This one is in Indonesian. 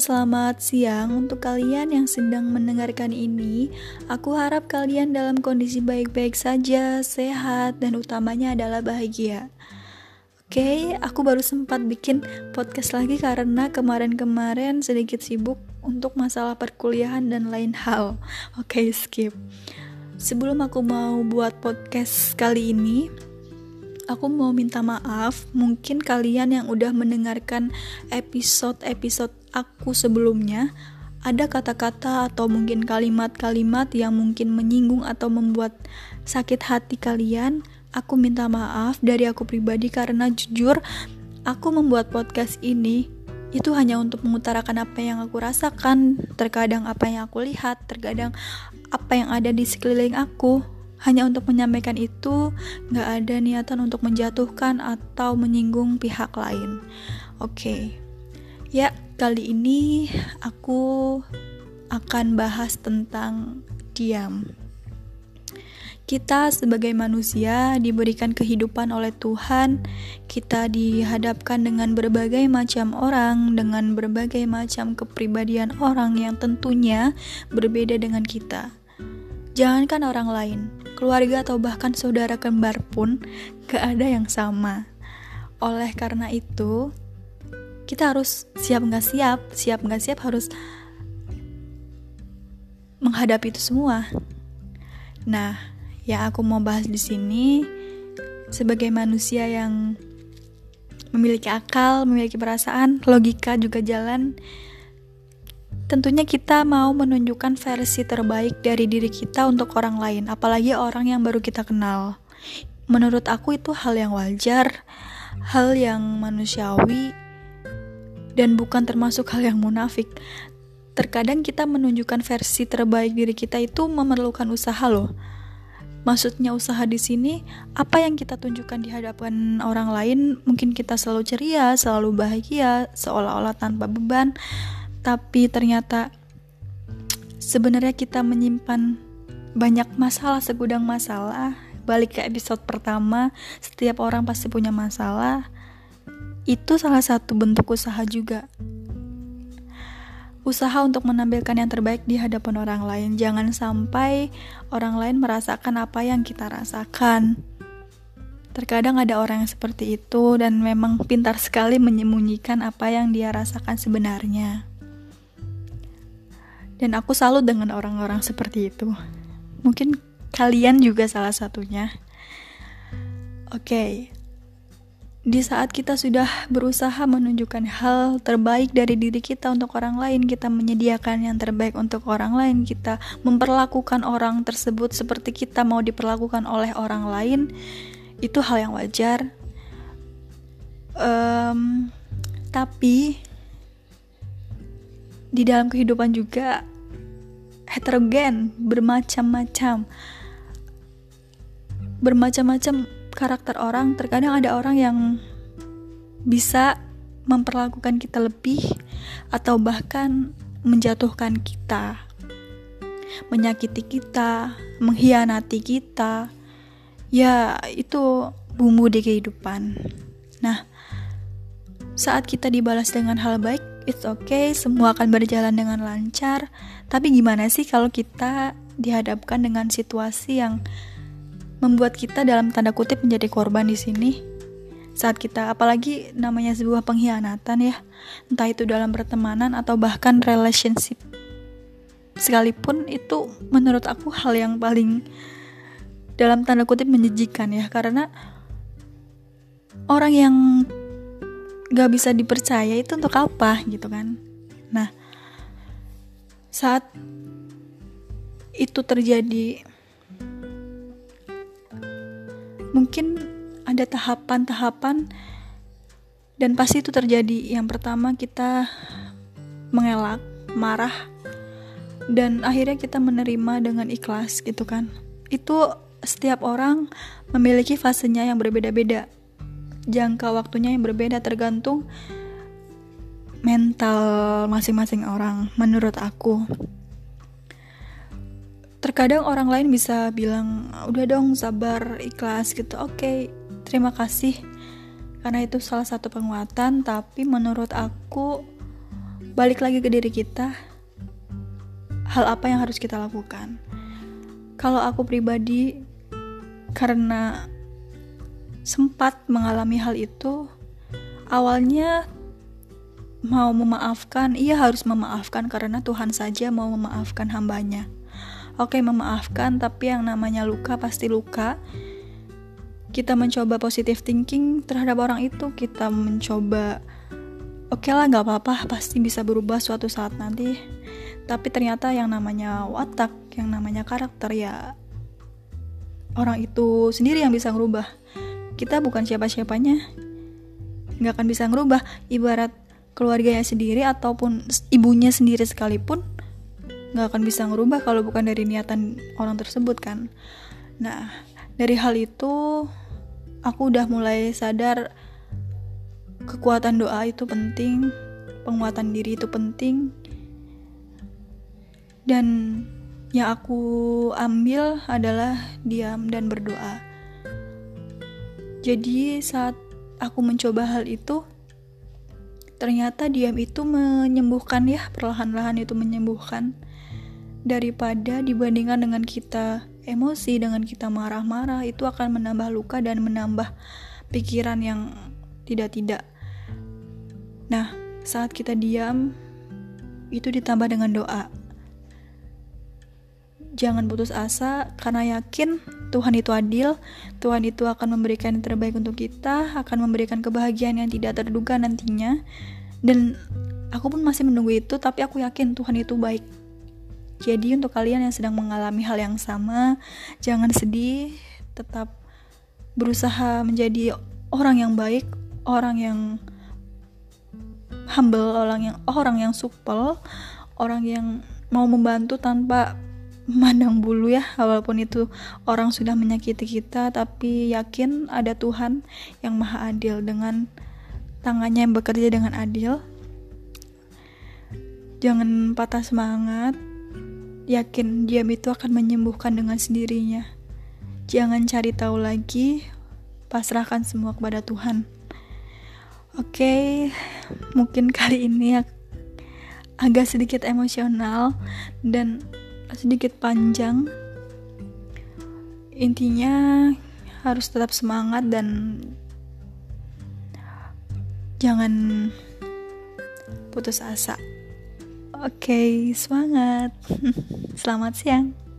selamat siang untuk kalian yang sedang mendengarkan ini. Aku harap kalian dalam kondisi baik-baik saja, sehat, dan utamanya adalah bahagia. Oke, aku baru sempat bikin podcast lagi karena kemarin-kemarin sedikit sibuk untuk masalah perkuliahan dan lain hal. Oke, skip. Sebelum aku mau buat podcast kali ini, aku mau minta maaf. Mungkin kalian yang udah mendengarkan episode-episode aku sebelumnya, ada kata-kata atau mungkin kalimat-kalimat yang mungkin menyinggung atau membuat sakit hati kalian. Aku minta maaf dari aku pribadi karena jujur aku membuat podcast ini itu hanya untuk mengutarakan apa yang aku rasakan, terkadang apa yang aku lihat, terkadang apa yang ada di sekeliling aku hanya untuk menyampaikan itu, gak ada niatan untuk menjatuhkan atau menyinggung pihak lain. Oke, okay. ya kali ini aku akan bahas tentang diam. Kita sebagai manusia diberikan kehidupan oleh Tuhan. Kita dihadapkan dengan berbagai macam orang, dengan berbagai macam kepribadian orang yang tentunya berbeda dengan kita. Jangankan orang lain, keluarga atau bahkan saudara kembar pun gak ada yang sama. Oleh karena itu, kita harus siap nggak siap, siap nggak siap harus menghadapi itu semua. Nah, yang aku mau bahas di sini sebagai manusia yang memiliki akal, memiliki perasaan, logika juga jalan Tentunya kita mau menunjukkan versi terbaik dari diri kita untuk orang lain, apalagi orang yang baru kita kenal. Menurut aku itu hal yang wajar, hal yang manusiawi, dan bukan termasuk hal yang munafik. Terkadang kita menunjukkan versi terbaik diri kita itu memerlukan usaha loh. Maksudnya usaha di sini, apa yang kita tunjukkan di hadapan orang lain, mungkin kita selalu ceria, selalu bahagia, seolah-olah tanpa beban, tapi ternyata sebenarnya kita menyimpan banyak masalah, segudang masalah. Balik ke episode pertama, setiap orang pasti punya masalah. Itu salah satu bentuk usaha juga. Usaha untuk menampilkan yang terbaik di hadapan orang lain. Jangan sampai orang lain merasakan apa yang kita rasakan. Terkadang ada orang yang seperti itu dan memang pintar sekali menyembunyikan apa yang dia rasakan sebenarnya. Dan aku salut dengan orang-orang seperti itu. Mungkin kalian juga salah satunya. Oke. Okay. Di saat kita sudah berusaha menunjukkan hal terbaik dari diri kita untuk orang lain, kita menyediakan yang terbaik untuk orang lain, kita memperlakukan orang tersebut seperti kita mau diperlakukan oleh orang lain, itu hal yang wajar. Um, tapi di dalam kehidupan juga heterogen, bermacam-macam. Bermacam-macam karakter orang, terkadang ada orang yang bisa memperlakukan kita lebih atau bahkan menjatuhkan kita, menyakiti kita, mengkhianati kita. Ya, itu bumbu di kehidupan. Nah, saat kita dibalas dengan hal baik, it's okay, semua akan berjalan dengan lancar. Tapi gimana sih kalau kita dihadapkan dengan situasi yang membuat kita dalam tanda kutip menjadi korban di sini? Saat kita apalagi namanya sebuah pengkhianatan ya, entah itu dalam pertemanan atau bahkan relationship. Sekalipun itu menurut aku hal yang paling dalam tanda kutip menjijikan ya karena orang yang gak bisa dipercaya itu untuk apa gitu kan. Nah saat itu terjadi mungkin ada tahapan-tahapan dan pasti itu terjadi. Yang pertama kita mengelak marah dan akhirnya kita menerima dengan ikhlas gitu kan. Itu setiap orang memiliki fasenya yang berbeda-beda jangka waktunya yang berbeda tergantung mental masing-masing orang menurut aku. Terkadang orang lain bisa bilang udah dong sabar ikhlas gitu. Oke okay, terima kasih karena itu salah satu penguatan. Tapi menurut aku balik lagi ke diri kita hal apa yang harus kita lakukan? Kalau aku pribadi karena sempat mengalami hal itu awalnya mau memaafkan ia harus memaafkan karena Tuhan saja mau memaafkan hambanya. Oke memaafkan tapi yang namanya luka pasti luka. Kita mencoba positive thinking terhadap orang itu kita mencoba oke okay lah nggak apa-apa pasti bisa berubah suatu saat nanti. Tapi ternyata yang namanya watak yang namanya karakter ya orang itu sendiri yang bisa ngerubah kita bukan siapa-siapanya. Nggak akan bisa ngerubah ibarat keluarganya sendiri ataupun ibunya sendiri sekalipun nggak akan bisa ngerubah kalau bukan dari niatan orang tersebut kan? Nah dari hal itu aku udah mulai sadar kekuatan doa itu penting penguatan diri itu penting. Dan yang aku ambil adalah diam dan berdoa jadi saat aku mencoba hal itu ternyata diam itu menyembuhkan ya perlahan-lahan itu menyembuhkan daripada dibandingkan dengan kita emosi, dengan kita marah-marah, itu akan menambah luka dan menambah pikiran yang tidak-tidak. Nah, saat kita diam, itu ditambah dengan doa. Jangan putus asa karena yakin Tuhan itu adil, Tuhan itu akan memberikan yang terbaik untuk kita, akan memberikan kebahagiaan yang tidak terduga nantinya. Dan aku pun masih menunggu itu, tapi aku yakin Tuhan itu baik jadi untuk kalian yang sedang mengalami hal yang sama, jangan sedih, tetap berusaha menjadi orang yang baik, orang yang humble, orang yang orang yang supel, orang yang mau membantu tanpa memandang bulu ya, walaupun itu orang sudah menyakiti kita, tapi yakin ada Tuhan yang maha adil dengan tangannya yang bekerja dengan adil. Jangan patah semangat, Yakin diam itu akan menyembuhkan dengan sendirinya. Jangan cari tahu lagi, pasrahkan semua kepada Tuhan. Oke, okay, mungkin kali ini agak sedikit emosional dan sedikit panjang. Intinya harus tetap semangat dan jangan putus asa. Oke, okay, semangat. Selamat siang.